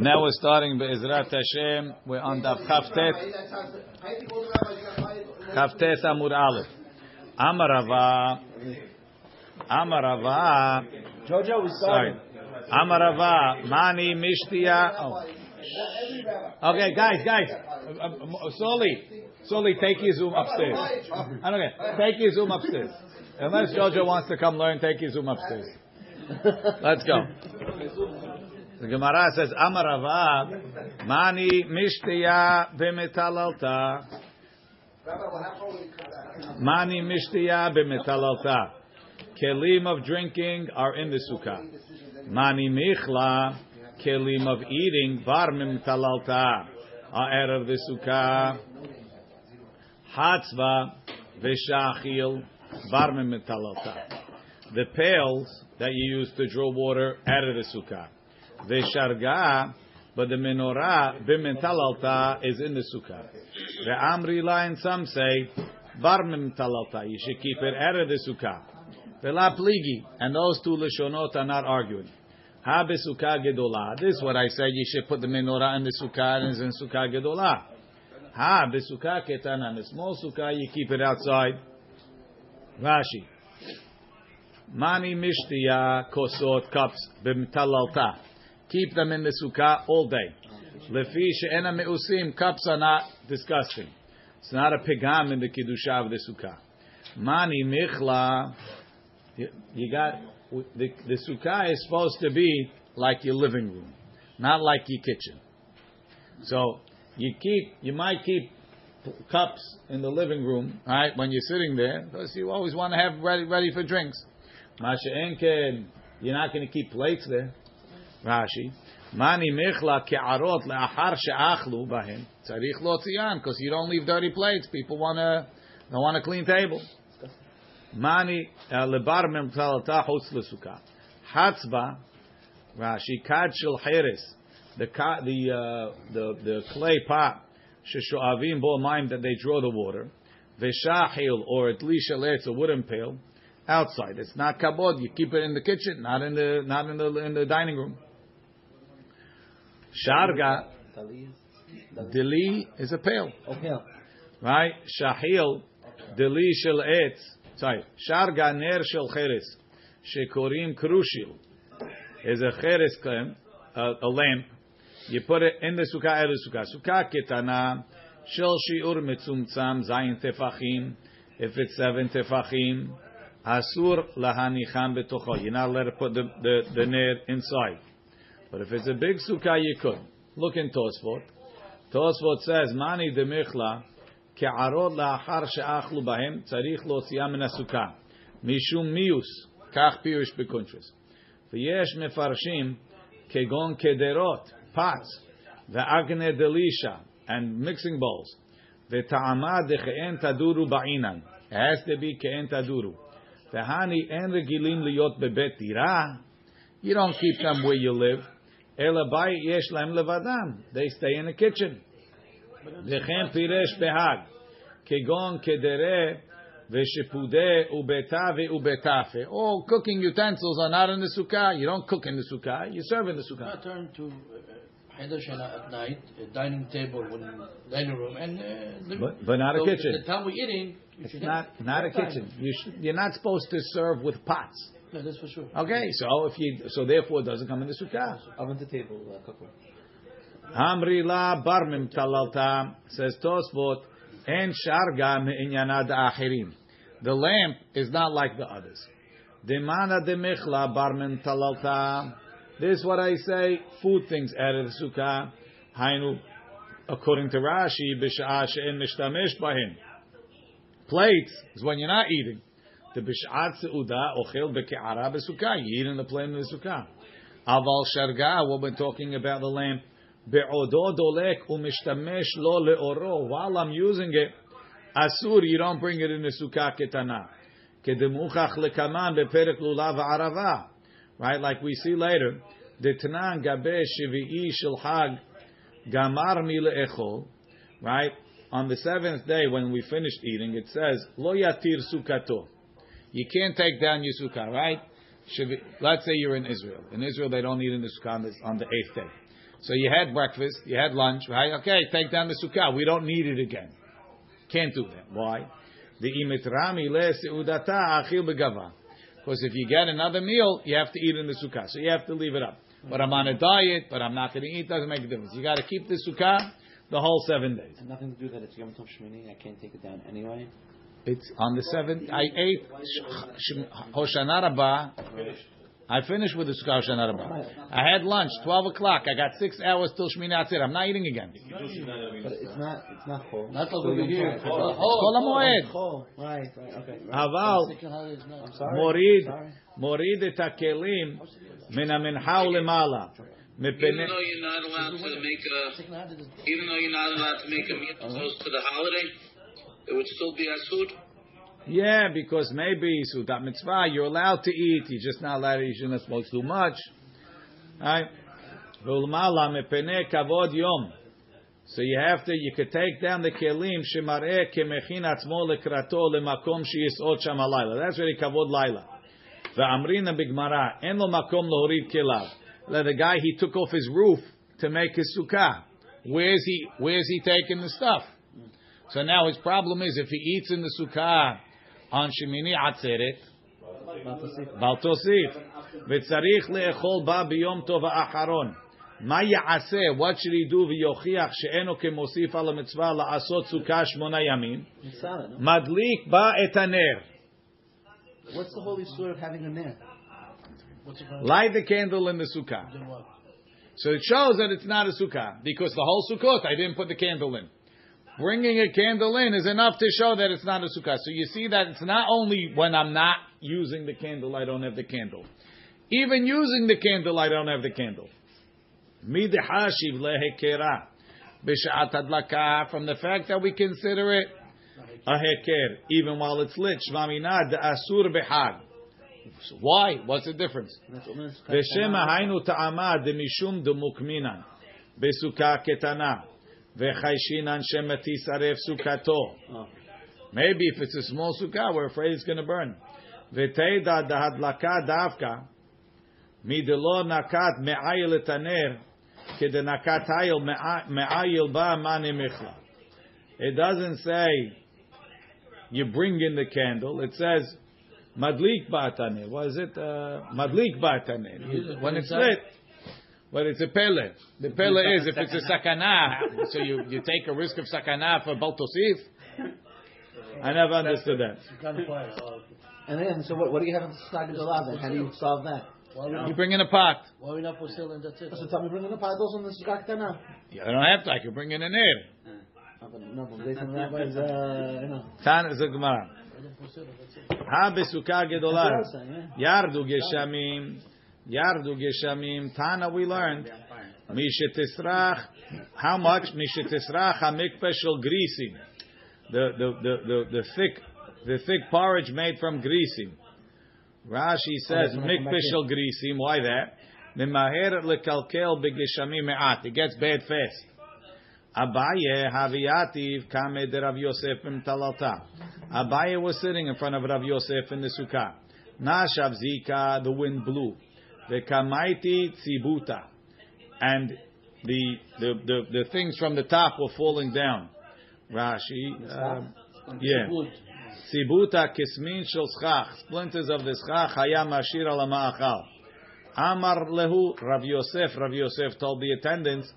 Now we're starting Be'ezrat Hashem. We're on Daf Chavtet. Chavtet Amur Aleph. Amarava. Amarava. Jojo, we Sorry. Amarava. Mani Mishtia. Oh. Okay, guys, guys. Slowly. Slowly take your Zoom upstairs. Care. Take your Zoom upstairs. Unless Jojo wants to come learn, take your Zoom upstairs. Let's go. The Gemara says, Amarava, Mani Mishtiya b'metalalta. Mani Mishtiya b'metalalta. Kelim of drinking are in the sukkah. Mani Michla, kelim of eating, var mimtalalta, are out of the sukkah. Hatzva v'shachil, var mimtalalta. The pails that you use to draw water out of the sukkah. The sharga, but the menorah b'mentalalta is in the sukkah. The amrila and some say bar mentalalta. You should keep it out of the sukkah. Vela pligi, and those two lishonot are not arguing. Ha besukkah gedolah. This is what I said. You should put the menorah in the sukkah and it's in sukkah gedolah. Ha besukkah ketana. The small sukkah you keep it outside. Rashi. Mani mishtiya kosot cups b'mtalalta. Keep them in the sukkah all day. Lefi she'ena meusim, cups are not disgusting. It's not a pigam in the kiddusha of the sukkah. Mani michla, you, got, the, the sukkah is supposed to be like your living room, not like your kitchen. So, you keep, you might keep cups in the living room, right, when you're sitting there, because you always want to have ready, ready for drinks. Masha enken, you're not going to keep plates there. Rashi, Mani michla ke'arot le'achar she'achlu bahem. Tzarich lo because you don't leave dirty plates. People want to, they want a clean table. Mani lebar mem talata chutz lesuka. Hatzba, Rashi, kad shel cheres. The, the, uh, the, the clay pot, sheshoavim bo maim, that they draw the water. Veshahil, or at least shaletz, a wooden pail, outside. It's not kabod. You keep it in the kitchen, not in the, not in the, in the dining room. Sharga, dili is a pail. Right? Shahil, dili shel etz. Sorry. Sharga ner shel cheres. Shekorim krushil. Is a cheres klem, a, a lamp. You put it in the sukkah, the sukkah. Sukkah ketana, shel shiur mitzumtzam, zayin tefachim. If it's seven tefachim, asur lahanicham betocho. You're not allowed to put the, the, the ner inside. But if it's a big sukkah, you could. Look in Tosfot. Tosfot says, Mani de michla, ke'arod la'achar she'achlu bahem, tzarich lotziyam min sukkah. Mishum mius, kach pirush bekuntris. V'yesh mefarshim, kegon kederot, pots, ve'agne delisha, and mixing bowls. Ve'ta'amad de'che'en taduru ba'inan. It has to be ke'en taduru. Ve'hani en regilim liyot bebet dirah. You don't keep them where you live. Elabai yesh laim levadam. They stay in the kitchen. V'chem piresh behag. Kegon kedere v'shepude ubeta ve'ubetafe. All cooking utensils are not in the sukkah. You don't cook in the sukkah. You serve in the sukkah. turn to uh, at night, a dining table, in dining room, and uh, the, But, but not a kitchen. The time we're eating, you It's not not a time. kitchen. You should, you're not supposed to serve with pots. No, that's for sure. Okay, so if you so therefore it doesn't come in the sukkah. Oven to table uh, cookware. Amri la barmim talalta says Tosfot en sharga me'inyana achirim. The lamp is not like the others. Demana de michla barmim talalta. This is what I say. Food things of the sukkah. Hainu, according to Rashi, b'sha'ah she'en mishtamesh bahim. Plates is when you're not eating. The b'sha'at se'uda ochel beke'ara b'sukkah. You eat in the plate in the sukkah. Aval sharga, what we're talking about the lamp. Be'odo dolek umishtamesh lo le'oro. While I'm using it, asur, you don't bring it in the sukkah ketana. Kedemuchach lekaman beperek lulav arava. Right, like we see later. The tanan gabe shvi'i shel gamar mi le'echol. Right, on the seventh day when we finished eating, it says lo yatir. You can't take down your sukkah, right? be, let's say you're in Israel. In Israel, they don't eat in the sukkah on the, on the eighth day. So you had breakfast, you had lunch, right? Okay, take down the sukkah. We don't need it again. Can't do that. Why? The imitrami le seudata achil begava. Because if you get another meal, you have to eat in the sukkah. So you have to leave it up. But I'm on a diet, but I'm not going to eat, doesn't make a difference. You got to keep the sukkah the whole seven days. And nothing to do that it's Yom Tov Shmini. I can't take it down anyway. It's on the seventh. I ate sh- sh- Hoshana Rabbah. I finished with the Sukkah Hoshana Rabbah. I had lunch, 12 o'clock. I got six hours till Shmini Atzir. I'm not eating again. But it's not. It's not chol. Not So over Yom here. Tov- Chol. Kol HaMoed. Chol. Right. Right. Okay. Right. Aval Second holiday is not. I'm sorry. מוריד, Sorry. מוריד את הכלים מן המנחה ולמעלה. Even מפני- though you're not allowed to make a, Second holiday is even though you're not allowed to make a meal close to the holiday, it would still be asur. Yeah, because maybe sudat mitzvah, you're allowed to eat. You're just not allowed. To, you shouldn't smoke too much. Right? So you have to, you could take down the kelim shemareh kemechin atzmo lekrato lemakom sheyisot sham halayla. That's really kavod laila. Ve'amrina bigmara en lo makom lohorid kelav. The guy he took off his roof to make his sukkah. Where's he? Where's he taking the stuff? So now his problem is if he eats in the sukkah on Shemini Atzeret, בל תוסיף, וצריך לאכול בה ביום טוב האחרון. מה יעשה? What should he do ויוכיח שאינו כמוסיף על המצווה לעשות סוכה שמונה ימים? It's solid, no? מדליק בה את הנר. What's the holy story of having a ner? What's it called? Light the candle in the sukkah. Then what? So it shows that it's not a sukkah because the whole sukkot I didn't put the candle in. bringing a candle in is enough to show that it's not a sukkah. So you see that it's not only when I'm not using the candle, I don't have the candle. Even using the candle, I don't have the candle. From the fact that we consider it a heker, even while it's lit. Shvaminad asur. Why? What's the difference? B'shem ha'aynu ta'amad mishum demukminan. B'sukkah ketana. Maybe if it's a small sukkah, we're afraid it's going to burn. V'teida dahadlaka davka midelo nakat me'ayil etaner me'ayil ba mani michla. It doesn't say you bring in the candle. It says madlik ba'atanir. What is it? Uh, madlik ba'atanir. When it's lit. But it's a pele. The pele is if it's a sakana, so you, you take a risk of sakana for baltosif. I never understood that. You can't fire. Okay. And then, so what, what do you have in the Sukkah Gedolah then? How do you solve that? Why You not? bring in a pot. Why we not for sale and that's it? So tell me, bring in a pot paddles on the Sukkah Ketana. Yeah, I don't have to. I can bring in an air. No, but based on that, is, uh, you know. Tan is a gemara. Why not for sale and that's it? Ha besukah gedolah. what I was saying, yeah. Yardu geshamim. Yardu geshamim. Tana we learned. Mishetisrach. How much? Mishetisrach hamikpeh shel greasy. The, the, the, the, the thick, the thick porridge made from greasy. Rashi says that's when I come back mikpeh shel greasy. Why that? Mimaher lekalkel begeshamim me'at. It gets bad fast. Abaye Haviyativ Kame de Rav Yosef Talalta. Abaye was sitting in front of Rav Yosef in the sukkah. Nashav Zika, the wind blew. The Kamaiti Tzibuta. And the, the, the, the things from the top were falling down. Rashi. Um, yeah. Tzibuta Kismin Shel Splinters of the Schach Hayam Ashir al. Amar Lehu Rav Yosef. Rav Yosef told the attendants,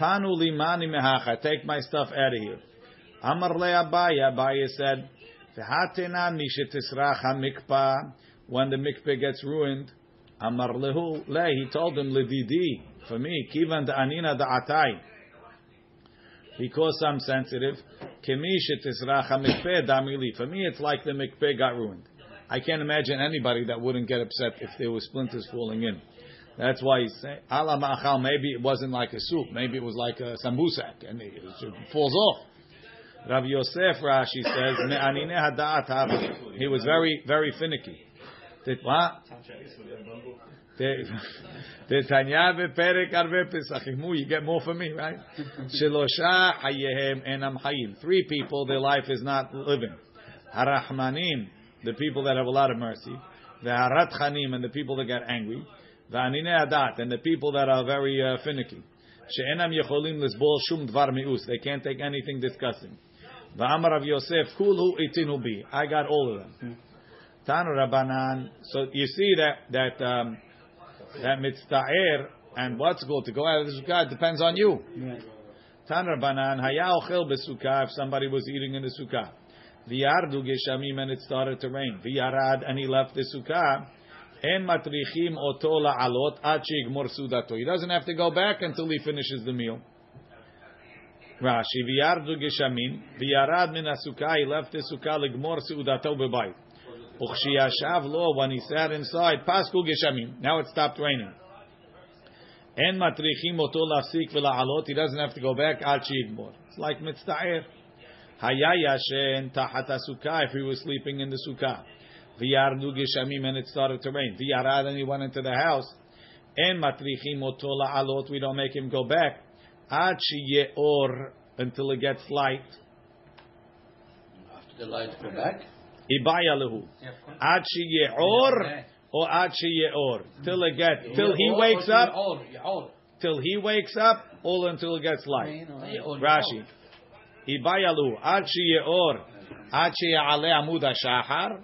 Panu limani mehacha. Take my stuff out of here. Amar le Abaya. Abaya said, V'hatena mishetisrach hamikpa. When the mikpeh gets ruined, Amar lehu le. He told him ledidi for me. Kivan anina da'atai. Because I'm sensitive, kemi shetisrach hamikpeh damili. For me, it's like the mikpeh got ruined. I can't imagine anybody that wouldn't get upset if there were splinters falling in. That's why he's saying, ala ma'achal, maybe it wasn't like a soup, maybe it was like a sambusak, and it, falls off. Rav Yosef Rashi says. He was very, very finicky. What? Tanya. You get more from me, right? Hayehem enam hayim. Three people, their life is not living. Harachmanim, the people that have a lot of mercy. the harat chanim and the people that get angry, the anine adat and the people that are very uh, finicky. They can't take anything disgusting. The Amar of Yosef, kulu itinu. I got all of them. Tanu Rabbanan. So you see that that um, that mitztaer and what's good to go out of the sukkah depends on you. Tan Rabbanan, haya ochel besukkah, if somebody was eating in the sukkah. V'yardu geshamim, and it started to rain. V'yarad, and he left the sukkah. En matrichim oto la'alot ad she'igmor sudato. He doesn't have to go back until he finishes the meal. Rashi, v'yardu geshamim, v'yarad min ha-sukkah, he left the sukkah l'gmor sudato b'bayit. When he sat inside, pasku geshamim. Now it stopped raining. En matrichim oto lafsik v'la'alot. He doesn't have to go back al she'igmor. It's like mitzta'er. Haya yashen tachat sukkah if he was sleeping in the sukkah. V'yardu geshamim and it started to rain. V'yarad and he went into the house. En matrichim oto la'alot. We don't make him go back. Ad she'yeor until it gets light. After the light go back. Ibaya lehu. Ad she'yeor or ad she'yeor. Till it gets, till he wakes up, till he wakes up, all until it gets light. Rashi. Ibayalu ad sheyeor ad sheyale amud hashachar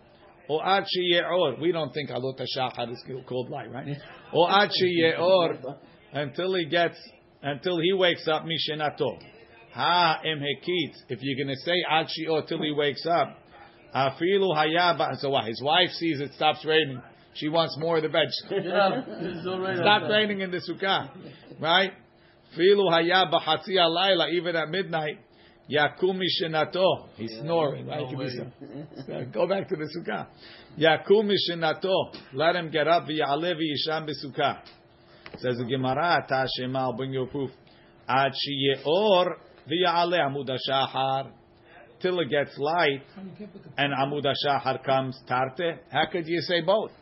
or ad sheyeor. We don't think alot hashachar is called light, right? Or ad sheyeor until he gets until he wakes up mishenato. Ha em hekit. If you're going to say ad sheyeor till he wakes up, afilu hayaba. So what? His wife sees it stops raining. She wants more of the bed. Yeah, it's already Stop raining in the sukkah, right? Filu haya b'chatzi alayla, even at midnight. Yakum mishenato. He's snoring, right? No Give me way. some. Go back to the sukkah. Yakum mishenato. Let him get up. V'yale v'yisham b'sukkah. Says the Gemara, Tashema, I'll bring you a proof. Ad sheyeor v'yale amud. Till it gets light and amud hashachar comes tarte. How could you say both?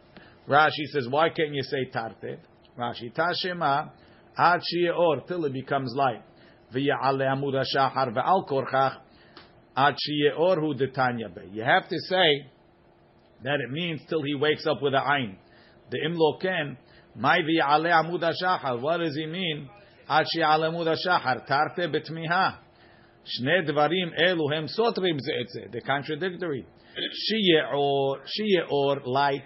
Rashi says, why can't you say tarte? Rashi, Tashema, ad sheyeor, till it becomes light. V'ya'ale amud hashachar ve'al korchach, ad sheyeor hu detanya be. You have to say that it means till he wakes up with a ayn. The imlo ken, my v'ya'ale amud hashachar. What does he mean? Ad she'ale amud hashachar, tarte betmiha. Shne dvarim elu hem sotrim ze et ze. They're contradictory. Sheyeor, sheyeor, light,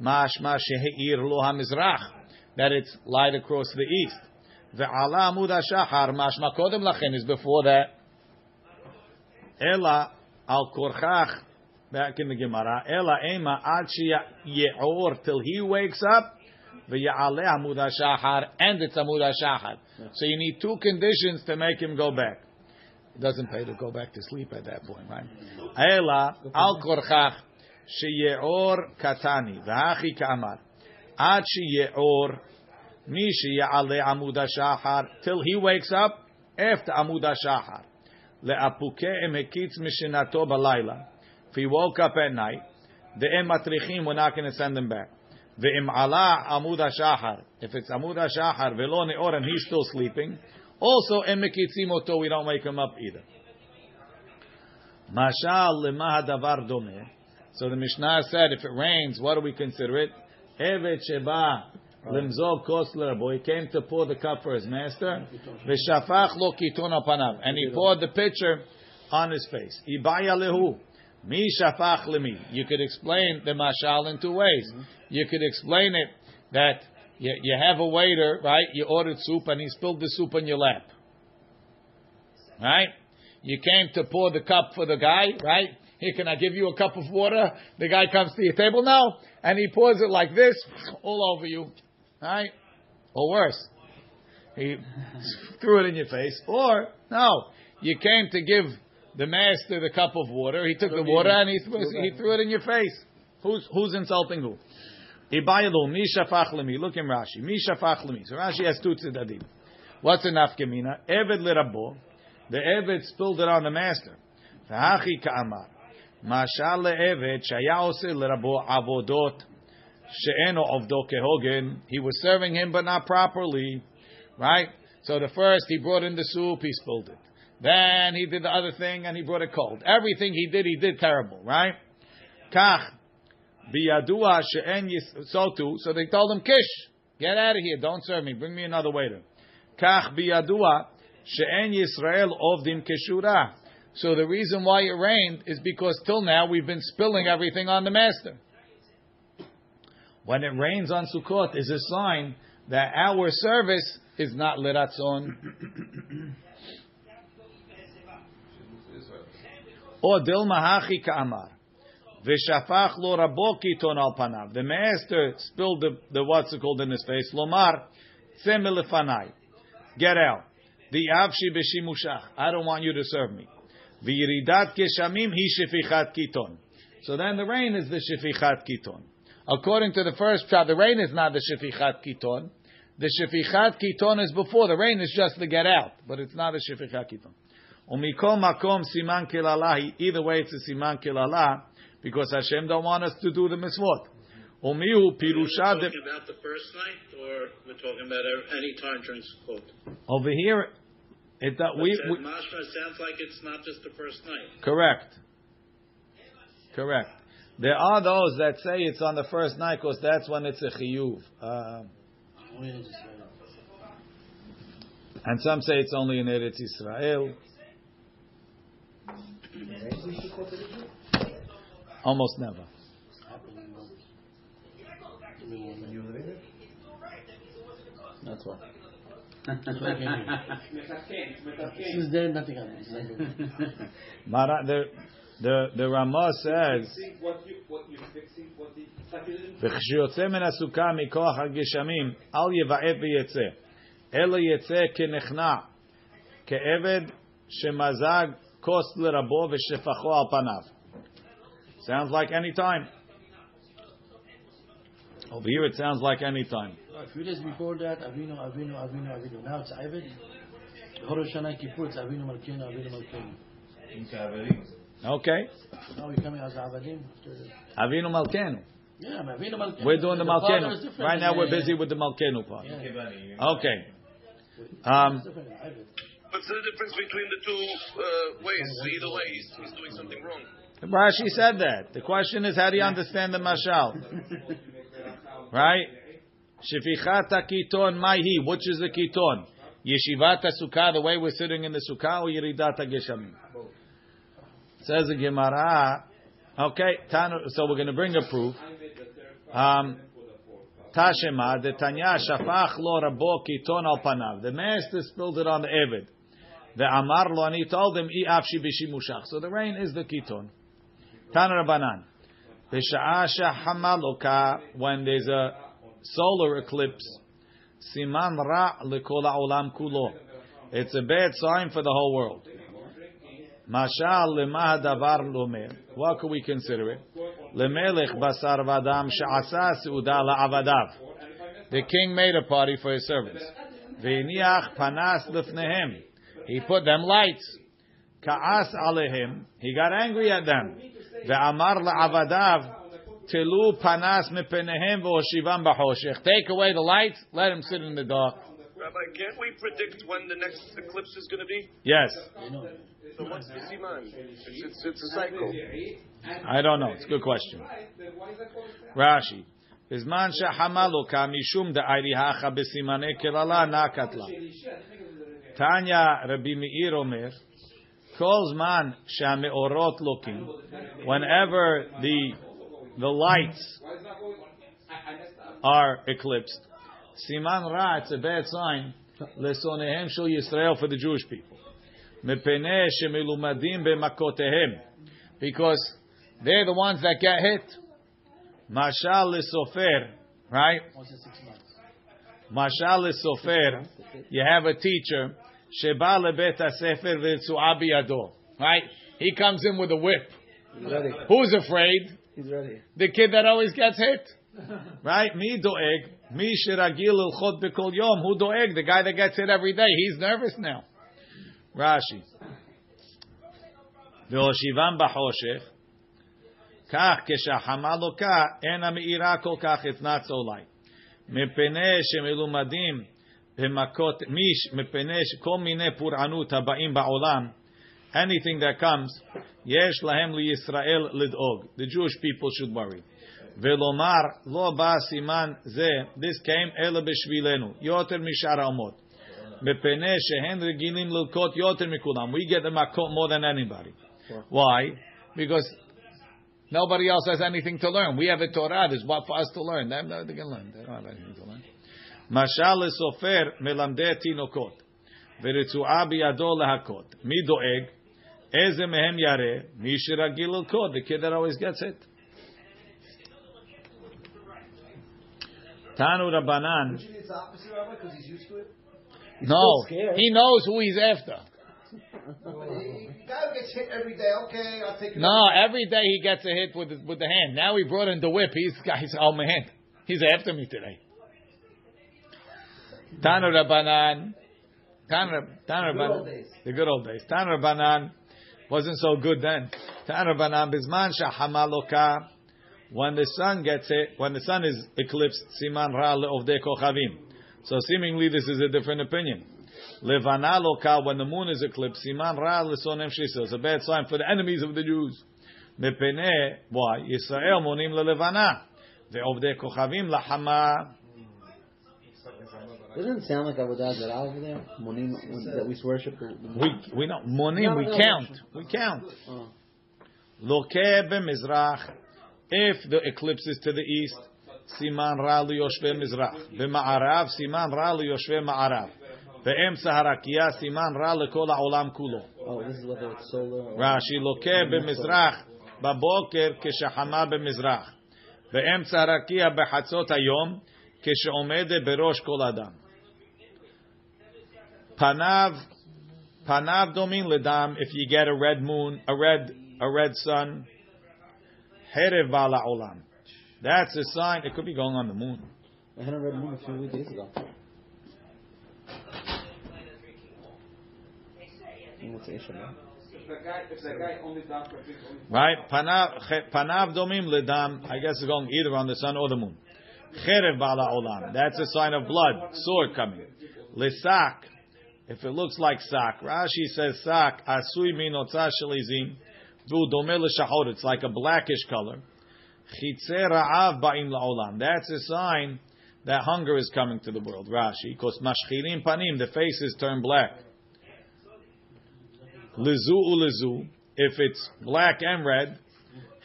mashma sheheir lo hamizrach, that it's light across the east. Ve'ala amud hashachar, mashma kodem lachen is before that. Ela al korchach, back in the Gemara, ela ema ad sheyeor, till he wakes up, ve'yale amud hashachar, and it's amud hashachar. So you need two conditions to make him go back. Doesn't pay to go back to sleep at that point, right? Ela al korchach sheyeor katani v'hachi kamar ad sheyeor mi sheyale amud till he wakes up after amud hashachar leapuke emekitz. If he woke up at night, the em matrichim we're not going to send him back. Ve'im ala amud hashachar. If it's amud hashachar velo neor and he's still sleeping, also em mekitzim oto we don't wake him up either. Mashal lema hadavar domeh. So the Mishnah said, if it rains, what do we consider it? Evet sheba limzog kosler boy came to pour the cup for his master. V'shafach lo kiton apanav, and he poured the pitcher on his face. Ibaya lehu. Mi shafach lemi. You could explain the mashal in two ways. You could explain it that you, you have a waiter, right? You ordered soup and he spilled the soup on your lap. Right? You came to pour the cup for the guy, right? Here, can I give you a cup of water? The guy comes to your table now, and he pours it like this, all over you. Right? Or worse. He threw it in your face. Or, no, you came to give the master the cup of water. He took the water and he he threw it in your face. Who's, who's insulting who? Ibayalu, mi shafach lemi. Look in Rashi. Mi shafach lemi. So Rashi has two tzedadim. What's a nafkemina? Eved lerabo. The Eved spilled it on the master. V'hachi ka'amar. Mashal le'eved shaya ose avodot she'eno ovdo kehogen. He was serving him, but not properly. Right? So the first, he brought in the soup, he spilled it. Then he did the other thing, and he brought it cold. Everything he did, he did terrible. Right? Kach. Biyadua she'en yis, so they told him, Kish, get out of here, don't serve me, bring me another waiter. Kach biyadua she'en Yisrael ovdim keshura. So the reason why it rained is because till now we've been spilling everything on the master. When it rains on Sukkot is a sign that our service is not liratzon. or dilma hachi ka'amar. Lo al panav. The master spilled the, the what's it called in his face. Lomar tzem lefanai. Get out. The avshi b'shimushach. I don't want you to serve me. V'yiridat keshamim hi shefichat kiton. So then the rain is the shefichat kiton. According to the first shot, the rain is not the shefichat kiton. The shefichat kiton is before. The rain is just to get out, but it's not a shefichat kiton. Makom siman kilala. Either way, it's a siman kilala because Hashem don't want us to do the mitzvot. Umihu pirusha. We're talking about the first night, or we're talking about any time during Sukkot. Over here, it that we, we, we Mashma sounds like it's not just the first night. correct. Correct. There are those that say it's on the first night because that's when it's a chiyuv. Uh, and some say it's only in Eretz Israel. Almost never. That's why. Since then, nothing happens. Mara, the the the Ramah says, "V'chshiyotzeh min הסוכה מכוח הגשמים, אל יבעט ויצא, אלא יצא כנכנע, כעבד שמזג כוס לרבו ושפכו על פניו." Sounds like any time. Over here, it sounds like any time. A few days before that, Avinu, Avinu, Avinu, Avinu. Now it's Ivid. Horosh Hashanah Kippur, it's Avinu Malkeinu, Avinu Malkeinu. Okay, Now we're coming as Avadim. Avinu Malkenu. Yeah, Avinu Malkeinu. We're doing the father is Malkenu. Right now, we're busy with the Malkenu part. Yeah. Okay. Um, It's different in Ivid. What's the difference between the two uh, ways? Either way, he's, he's doing something wrong. Rashi said that. The question is, how do you understand the mashal? Right? Shefichata kiton maihi. Which is the kiton? Yeshivata sukkah, the way we're sitting in the sukkah, or yiridata geshamim? Says the Gemara. Okay, so we're going to bring a proof. Um, Tashema, the Tanya shafach lo rabo kiton al panav. The master spilled it on the Evid. The Amar lo, and he told him. So the rain is the kiton. Tan Rabbanan. B'sha'a shahama when there's a solar eclipse, siman ra lekol ha'olam kulo. It's a bad sign for the whole world. Mashal lemah davar lomer. What could we consider it? Lemelech basar vadam she'asa seuda la'avadav. The king made a party for his servants. Ve'niach panas lefnehem. He put them lights. Ka'as alehim. He got angry at them. Ve'amar la'avadav. Tilu panas mepenehem v'oshivam b'choshech. Take away the lights, let him sit in the dark. Rabbi, can't we predict when the next eclipse is going to be? Yes. You know. So what's the siman? It's, it's, it's a cycle. I don't know. It's a good question. Rashi. בזמן שחמה לו משום דאיירי האחה בסימני קללה נקת לה. תניא רבי מאיר אומר, Kol zman shameorot looking. Whenever the the lights are eclipsed, siman ra. It's a bad sign. Lesonehem shul Yisrael for the Jewish people. Mepeneh shemilumadim bemakotehem, because they're the ones that get hit. Mashal lesofer, right? Mashal lesofer. You have a teacher Sheba lebet hasefer v'tzua biyado. Right? He comes in with a whip. He's ready. Who's afraid? He's ready. The kid that always gets hit. Right? Mi doeg. Mi shiragil ilchot bekol yom. Who doeg? The guy that gets hit every day. He's nervous now. Rashi. והושיבם בחושך, כך כשהחמה לוקה, אין המאירה כל כך, it's not so light. מפני שמלומדים במכות, מיש, מפני שכל מיני פורענות הבאים בעולם, anything that comes, יש להם לישראל לדאוג. The Jewish people should worry. ולומר לא בא סימן זה, this came אלא בשבילנו, יותר משאר האומות. מפני שהן רגילים ללקוט יותר מכולם. We get the makot more than anybody. Why? Because nobody else has anything to learn. We have a Torah. There's what for us to learn. They, they can learn. They don't have anything to learn. משל לסופר מלמדי תינוקות, ורצועה בידו להכות. מי דואג? איזה מהם ירא? מי שרגיל ללקוט. The kid that always gets it. Tanu Rabbanan. Usually it's the opposite, Rabbi, because he's used to it. No, scared. he knows who he's after. The guy gets hit every day. Okay, I'll take it. No, every day he gets a hit with the, with the hand. Now he brought in the whip. He's guys, oh man, he's after me today. Tanu Rabbanan, Tanu Tanu Good old Rabbanan, days. the good old days. Tanu Rabbanan wasn't so good then. Tanu Rabbanan bisman shahamaloka. When the sun gets it, when the sun is eclipsed, siman ra le'ovdei kochavim. So seemingly this is a different opinion. Levana loka, when the moon is eclipsed, siman ra lesonem shisa. It's a bad sign for the enemies of the Jews. Mepene, why? Yisrael monim lelevana. Ve'ovdei kochavim lahama. Doesn't it sound like Avodah Zarah over there? Monim, that we worship the, the We, we know, monim, No, we no, count. no. We count. Oh. Loke b'mizrach. If the eclipse is to the east, siman ra liyoshve mizrach. B'ma'arav, siman ra liyoshve ma'arav. Be'emsa harakia, siman ra lekol ha'olam kulo. oh, this is whether it's solar or Rashi loke b'mizrach. בבוקר כשחמה במזרח. באמצע הרקיע בחצות היום, כשעומדת בראש כל אדם. Panav, panav domin ledam. If you get a red moon, a red, a red sun, herev bala olam. That's a sign. It could be going on the moon. I had a red moon a few days ago. Right, panav panav domim ledam. I guess it's going either on the sun or the moon. Cherev bala olam. That's a sign of blood, sword coming. Lisak if it looks like sak, Rashi says sak asui minotza shelizim. L'shahor. It's like a blackish color. Chitze ra'av ba'im la'olam. That's a sign that hunger is coming to the world. Rashi, because mashchirim panim, the faces turn black. Lizu ulizu, if it's black and red,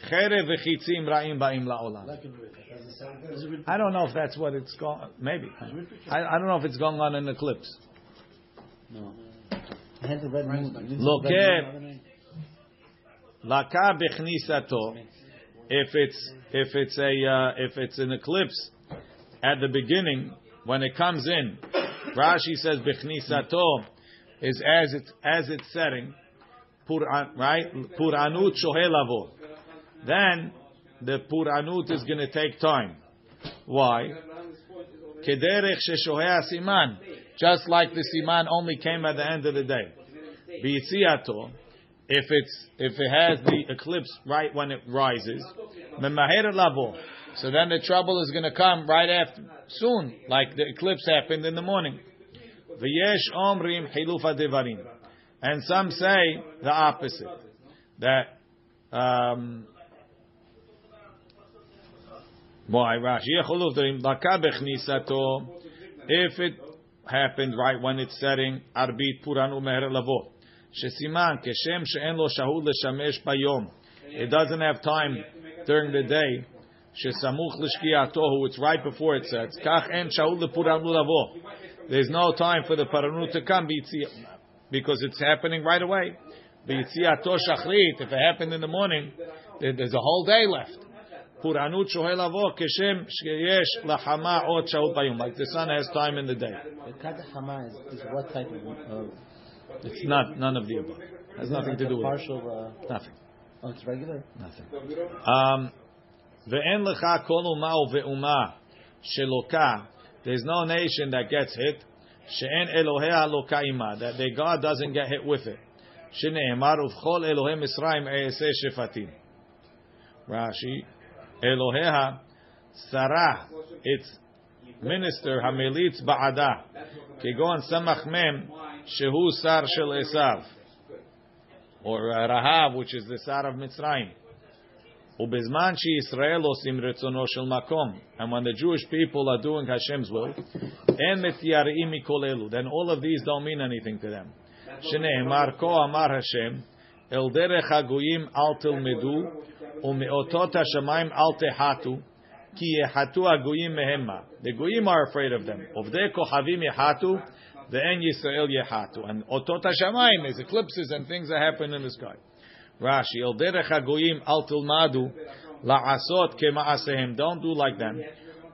cherev v'chitzim ra'im ba'im la'olam. Black and red. Is it with- I don't know if that's what it's going. Maybe I, I don't know if it's going on an eclipse. No. I had the red moon. You Look the at- moon the other night? Laka bechnisato. If it's if it's a uh, if it's an eclipse at the beginning when it comes in, Rashi says bechnisato is as it's as it's setting. Puran, right? Puranut shohelavo. Then the puranut is going to take time. Why? Kederech sheshohea siman. Just like the siman only came at the end of the day. B'yitziato, if it's if it has the eclipse right when it rises. So then the trouble is going to come right after, soon, like the eclipse happened in the morning. Omrim devarim, and some say the opposite, that um, if it happened right when it's setting, arbit puranu meher lavo. Shesiman, keshem she'en lo shahud leshamesh bayom. It doesn't have time during the day. Shesamuch lishkiatohu, it's right before it sets. Kach en shahud lepuranu lavo. There's no time for the paranu to come because it's happening right away. If it happened in the morning, there's a whole day left. Like the sun has time in the day. What type of? It's not none of the above. It has nothing to do with it. Nothing. Oh, it's regular. Nothing. Um, There's no nation that gets hit. She'en That their God doesn't get hit with it. Rashi Eloheha, Sarah, its minister, Hamelitz Ba'ada, Kegon Samach Mem, Shehu Sar Shel Esav, or uh, Rahav, which is the Sar of Mitzrayim. Ubezman she Israel osim retzono shel makom. And when the Jewish people are doing Hashem's will, en metiarim mikolelu, then all of these don't mean anything to them. Shneimar Marko amar Hashem, el derech medu. al tilmedu, ומאותות השמיים אל תחתו, כי יחתו הגויים מהמה. The goyim are afraid of them. עובדי כוכבים יחתו, ואין ישראל יחתו. And אותות השמיים, there's eclipses and things that happen in the sky. Rashi, אל דרך הגויים אל תלמדו, לעשות כמעשיהם. Don't do like them.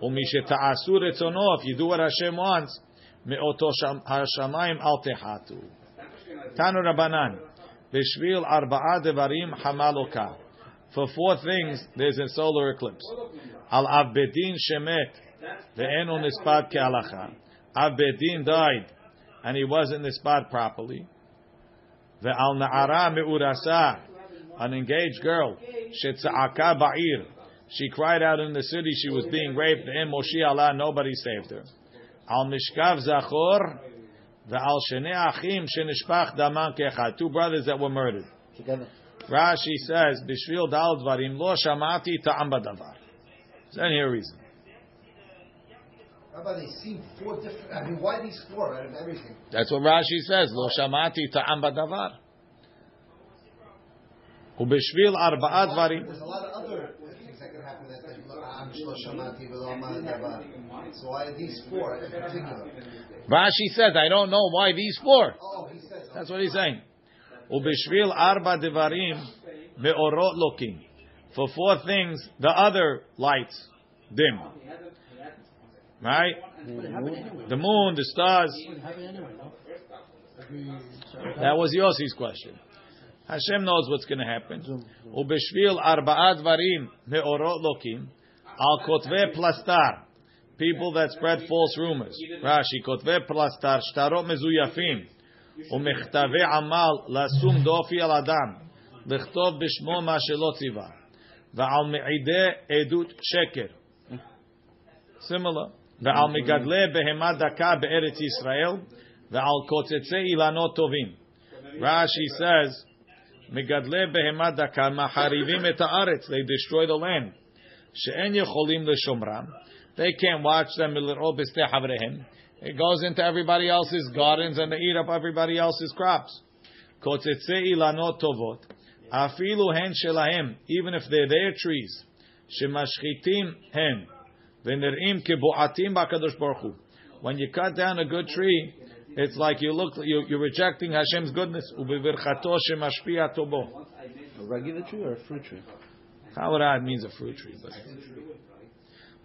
ומשתעשו רצונו, if you do what Hashem wants, מאותו השמיים אל תחתו. תנו רבנן, בשביל ארבעה דברים חמלוקה. For four things, there's a solar eclipse. Al Abedin Shemet, the ve'enu nispat ke'alacha. Abedin died, and he wasn't nispat properly. Ve'al na'ara me'urasa, an engaged girl, shetza'aka ba'ir. She cried out in the city she was being raped, ve'en Moshi Allah, nobody saved her. Al mishkav zachor, ve'al shenei achim shenishpach daman ke'echad. Two brothers that were murdered. Together. Rashi says, "Bishvil dal dvarim lo shamati ta'am badavar." Is there any reason? Rabbi, they seem four different. I mean, why these four out of everything? That's what Rashi says. Lo shamati ta'am badavar. Ubishvil arba'a dvarim. There's a lot of other things that can happen that that ah, "I'm shlo shamati v'lo amad davar." So why these four in particular? Rashi says, "I don't know why these four." Oh, he says. That's what he's saying. Ubishvil arba devarim me'orot lokim. For four things, the other lights dim. Right? The moon, the stars. That was Yossi's question. Hashem knows what's going to happen. Ubeshvil arba'at varim me'orot lokim al kotve plastar. People that spread false rumors. Rashi kotve plastar shtarot mezuyafim ומכתבי עמל לשום דופי על אדם לכתוב בשמו מה שלא ציווה ועל מעידי עדות שקר. Similar. ועל מגדלי בהמה דקה בארץ ישראל ועל קוצצי אילנות טובים. Rashi says, מגדלי בהמה דקה מחריבים את הארץ, they destroy the land. שאין יכולים לשומרם, they can't watch them מלראות בשדה חבריהם. It goes into everybody else's gardens and they eat up everybody else's crops. קוצצי אילנות טובות, אפילו הן שלהם, even if they're their trees, שמשחיתים הם, ונראים כבועטים בקדוש ברוך הוא. When you cut down a good tree, it's like you look, you, you're rejecting Hashem's goodness. ובברכתו שמשפיע טובו. A regular tree or a fruit tree? Chavarad means a fruit tree. But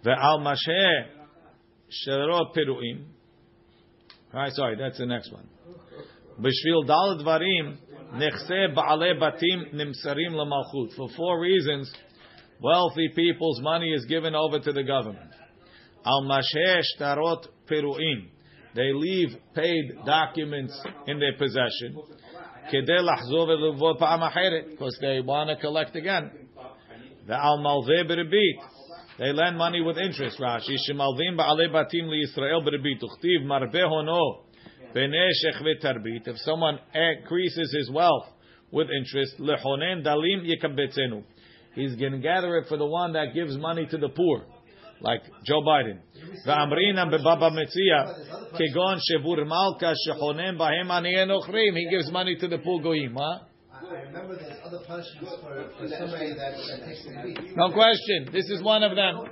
ועל משהה שרות פירואים. Right, sorry, that's the next one. Bishvil Dal Dvarim, Nechse Ba'ale Batim Nimsarim For four reasons, wealthy people's money is given over to the government. Al Mashesh Tarot Peruim. They leave paid documents in their possession. Because they want to collect again. Malveh they lend money with interest. Rashi shemalvim ba'ale batim liYisrael b'ribit uchtiv marbehono. If someone increases his wealth with interest, dalim yekabetzenu. He's going to gather it for the one that gives money to the poor, like Joe Biden. Bebaba metzia kegon shevur malka. He gives money to the poor goyim. Huh? I, I remember there's other punishments for, for somebody that, that takes the beat. No question. This is one of them.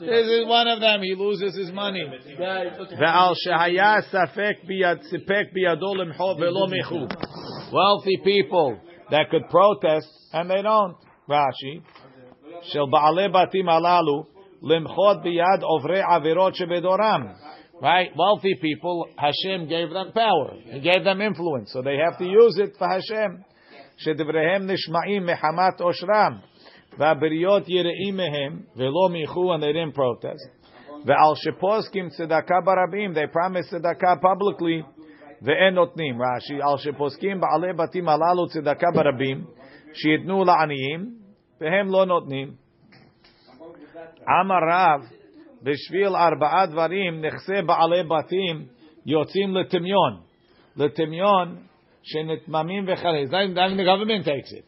This is one of them. He loses his money. ועל שהיה ספק ביד, סיפק בידו למחו ולא מיחו. Wealthy people that could protest and they don't. רש"י, של בעלי בתים הללו למחות ביד עוברי עבירות שבדורם. Right? Wealthy people, Hashem gave them power. He gave them influence. So they have to use it for Hashem. שדבריהם נשמעים מחמת עושרם. והבריות יראים מהם ולא מיחו and they didn't protest. ועל שפוסקים צדקה ברבים, they promised צדקה publicly, ואין נותנים. רש"י, על שפוסקים בעלי בתים הללו צדקה ברבים, שייתנו לעניים, והם לא נותנים. אמר רב, בשביל ארבעה דברים, נכסי בעלי בתים יוצאים לטמיון. לטמיון shenetmamim v'chalei. It's not the government takes it.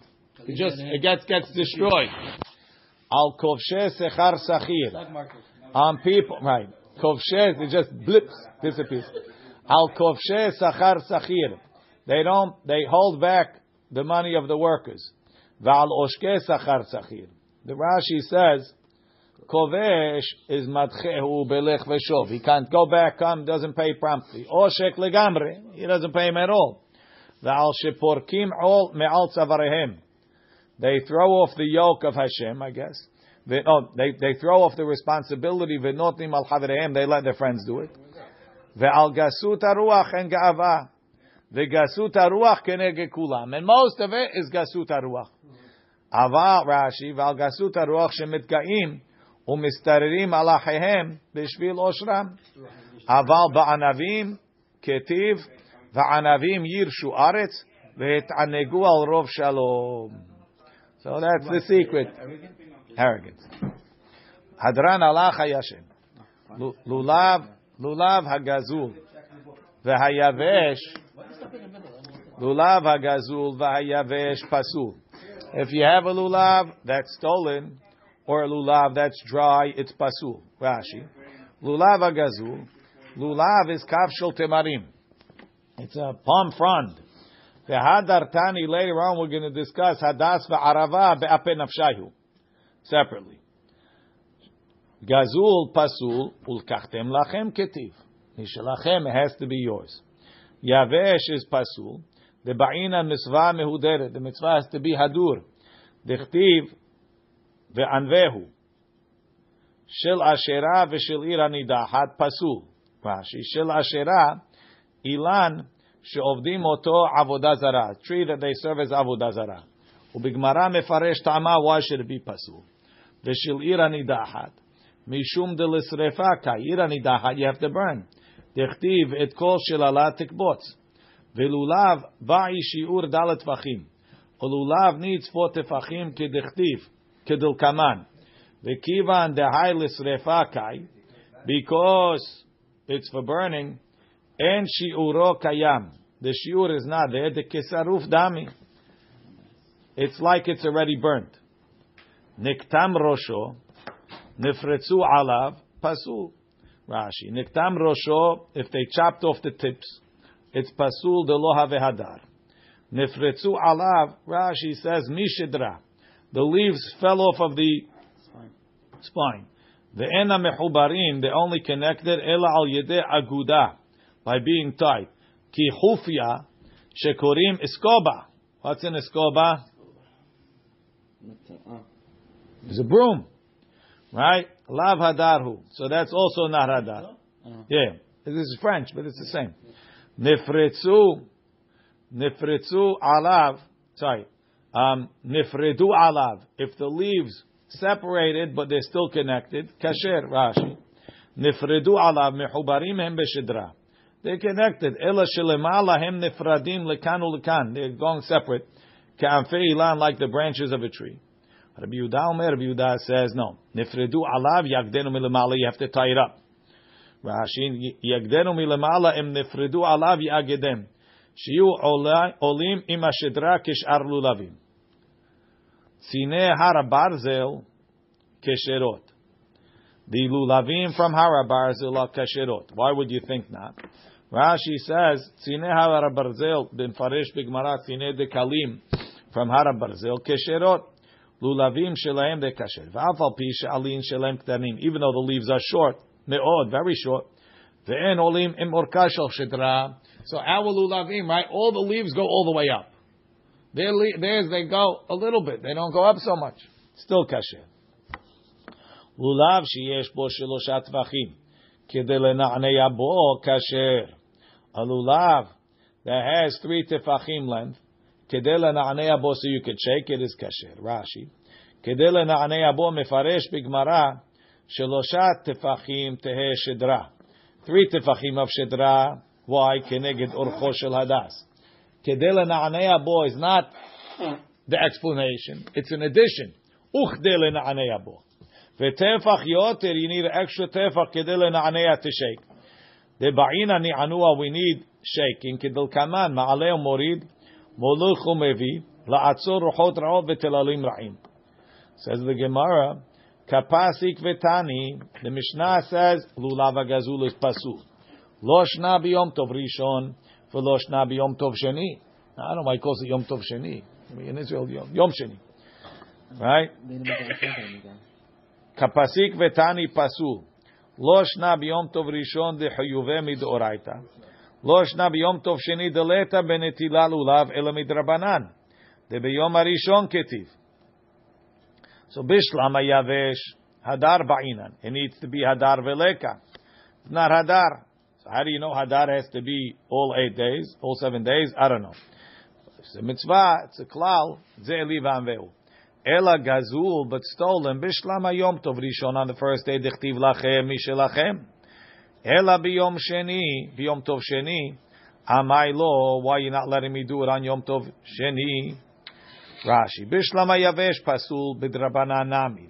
It just it gets gets destroyed. Al kovshe sechar sachir. On um, people, right? Kovshe, it just blips, disappears. Al kovshe sechar sachir. They don't. They hold back the money of the workers. V'al oshke sechar sachir. The Rashi says. Kovesh is matchehu belech v'shov. He can't go back, come, doesn't pay promptly. Oshek legamre, he doesn't pay him at all. Val sheporkim all me'al tzavarehem. They throw off the yoke of Hashem, I guess. They, oh, they, they throw off the responsibility. Al. They let their friends do it. Ve'al gasut haruach and ga'ava. Ve'gasut haruach kenege kulam. And most of it is gasut haruach. Ava Rashi ve'al gasut haruach shemitgaim umistarerim alachehem b'shvil oshram. Aval ba'anavim ketiv va'anavim yirshu aretz ve'et'anegu al rov shalom. So that's the secret. Arrogance. Hadran Allah Hayashem. Lulav, lulav hagazul. V'hayavesh. Lulav hagazul v'hayavesh pasul. If you have a lulav that's stolen, or a lulav that's dry, it's pasul. Rashi. Lulav hagazul. Lulav is kavshel temarim. It's a palm frond. The hadar tani later on we're going to discuss hadas va'arava be'ape nafshayu separately. Gazul pasul ulkachtem lachem ketiv. Nishalachem has to be yours. Yavesh is pasul. The ba'ina mitzvah mehuderet. The mitzvah has to be hadur. Dechtiv ve'anvehu. Shel ashera v'shel ira nidahat pasul. Rashi. Shel ashera ilan she'ovdim oto avodah zara. Tree that they serve as avodah zara. ובגמרא מפרש טעמה, why should it be pasul? ושל עיר הנידחת, משום דלשרפה כעיר הנידחת, you have to burn. דכתיב את כל שללה תקבוץ. ולולב באי שיעור דל טפחים. ולולב needs four טפחים כדכתיב, כדלקמן. וכיוון דהי לשרפה קאי, because it's for burning, En shi'uro kayam. The shi'ur is not there. The kisaruf dami. It's like it's already burnt. Niktam rosho. Nifretzu alav. Pasul. Rashi. Niktam rosho. If they chopped off the tips, it's pasul de loha vehadar. Nifretzu alav. Rashi says mishidra. The leaves fell off of the spine. The ena mechubarim. They only connected ela al yedeh agudah by being tied. Ki hufya, shekorim iskoba. What's in iskoba? It's a broom, right? Lav hadarhu. So that's also not hadar. Yeah, this is French, but it's the same. Nifretzu, nifretzu alav. Sorry, um, alav. If the leaves separated but they're still connected, kasher Rashi. Nifredu alav mehubarim hem beshidra. They're connected. Ela shelemala hem nifradim lekan ulekan. They're going separate. Ka'anfe ilan like the branches of a tree. Rabbi Yehuda Omer, Rabbi Yehuda says no. Nifredu alav yagdenu milamala. You have to tie it up. Rashi yagdenu milamala im nifredu alav yagedem. Shiu olim im ashedra kishar lulavim. Tzine harabarzel kesherot. The lulavim from harabarzel are kesherot. Why would you think not? Rashi says tzine harabarzel bin farish bigmara tzine dekalim from Hara harabarzel kesherot. Lulavim shelaim de kasher. V'afal pi she'alin shelaim ktanim. Even though the leaves are short, me'od, very short. Ve'en olim im orka shel shedra. So our lulavim, right? All the leaves go all the way up. Their theirs they go a little bit. They don't go up so much. Still kasher. Lulav sheyesh bo shelosha tvachim. כדי לנענע בו kasher. A lulav that has three tefachim length, כדי לנענע בו, so you could shake it, is kasher. Rashi. כדי לנענע בו מפרש בגמרא, שלושה טפחים תהא שדרה. Three טפחים of שדרה, why? כנגד אורכו של הדס. כדי לנענע בו is not the explanation, it's an addition. וכדי לנענע בו. וטפח יותר, you need an extra טפח כדי לנענע to shake. דבעינא נענוע, we need shaking, כדלקמן, מעלה ומוריד, מולך ומביא, לעצור רוחות רעות ותללים רעים. Says the Gemara, Kapasik vetani. The Mishnah says lulav gazul is pasul. Lo shna biyom tov rishon, v'lo shna biyom tov sheni. Now, I don't know why he calls it Yom Tov Sheni. I mean, in Israel, Yom, Yom Sheni. Right? Kapasik vetani pasul. Shna biyom tov rishon dechayuve midoraita. Lo shna biyom tov sheni deleta benetila lulav ela midrabanan. De biyom harishon ketiv. So bishlam yavesh hadar ba'inan. It needs to be hadar veleka. It's not hadar. So how do you know hadar has to be all eight days, all seven days? I don't know. It's a mitzvah, it's a klal, ze eliva anveu. Ela gazul, but stolen, bishlam hayom tov rishon on the first day, dechtiv lachem, mishelachem. Ela biyom sheni, biyom tov sheni, amai lo, why you not letting me do it on yom tov sheni? Rashi, bishlam hayavesh pasul bidrabanan nami.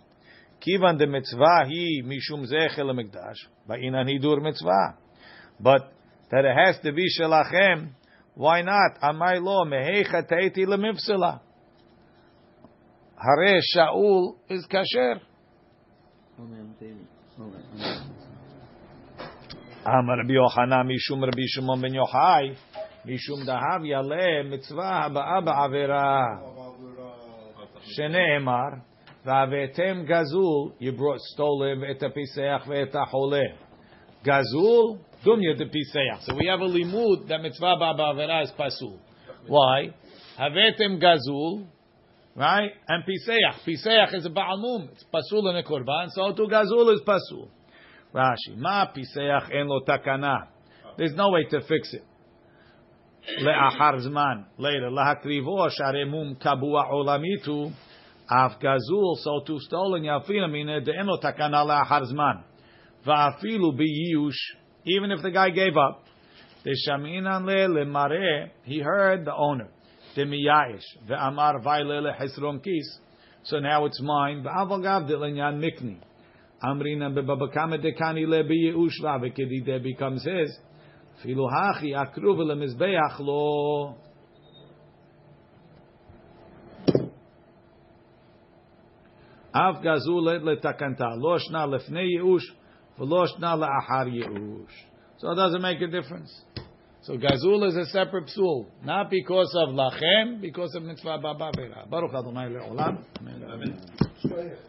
Kivan de mitzvah hi mishum zechel mikdash, ba'inan hidur mitzvah. But that it has to be shelachem, why not? Amai lo mehecha teiti. Hare Shaul is kasher. Rabbi Yochanan mishum Rabbi Shimon ben Yochai mishum dahav yale mitzvah haba'a ba'avera shene'emar va'avetem gazul you brought stolen et hapiseach ve'et ha'choleh gazul dunya de piseach so we have a limud that mitzvah ba'avera is pasul. Why? Havetem gazul right? And Piseach. Piseach is a Ba'almum. It's Pasul and a Korban. So to Gazul is Pasul. Rashi. Ma Piseach en lo takana. There's no way to fix it. Le'achar zman. Later. Lahakrivo sharemum kabua olamitu. Af Gazul. So to stolen mine de en lo takana le'achar zman. Va'afilu biyush. Even if the guy gave up. The shaminan le lemare. He heard the owner. Demiyayish ve'amar hesron kis. So now it's mine. Ve'avagav delenyan mikni. Amrina bebabakame dekani le biyeush va'vekedide becomes his. Filu hachi akruv lemizbeach lo. So it doesn't make a difference. So Gazul is a separate psul, not because of lachem, because of mitzvah baba vera. Baruch Adonai le'olam. Amen.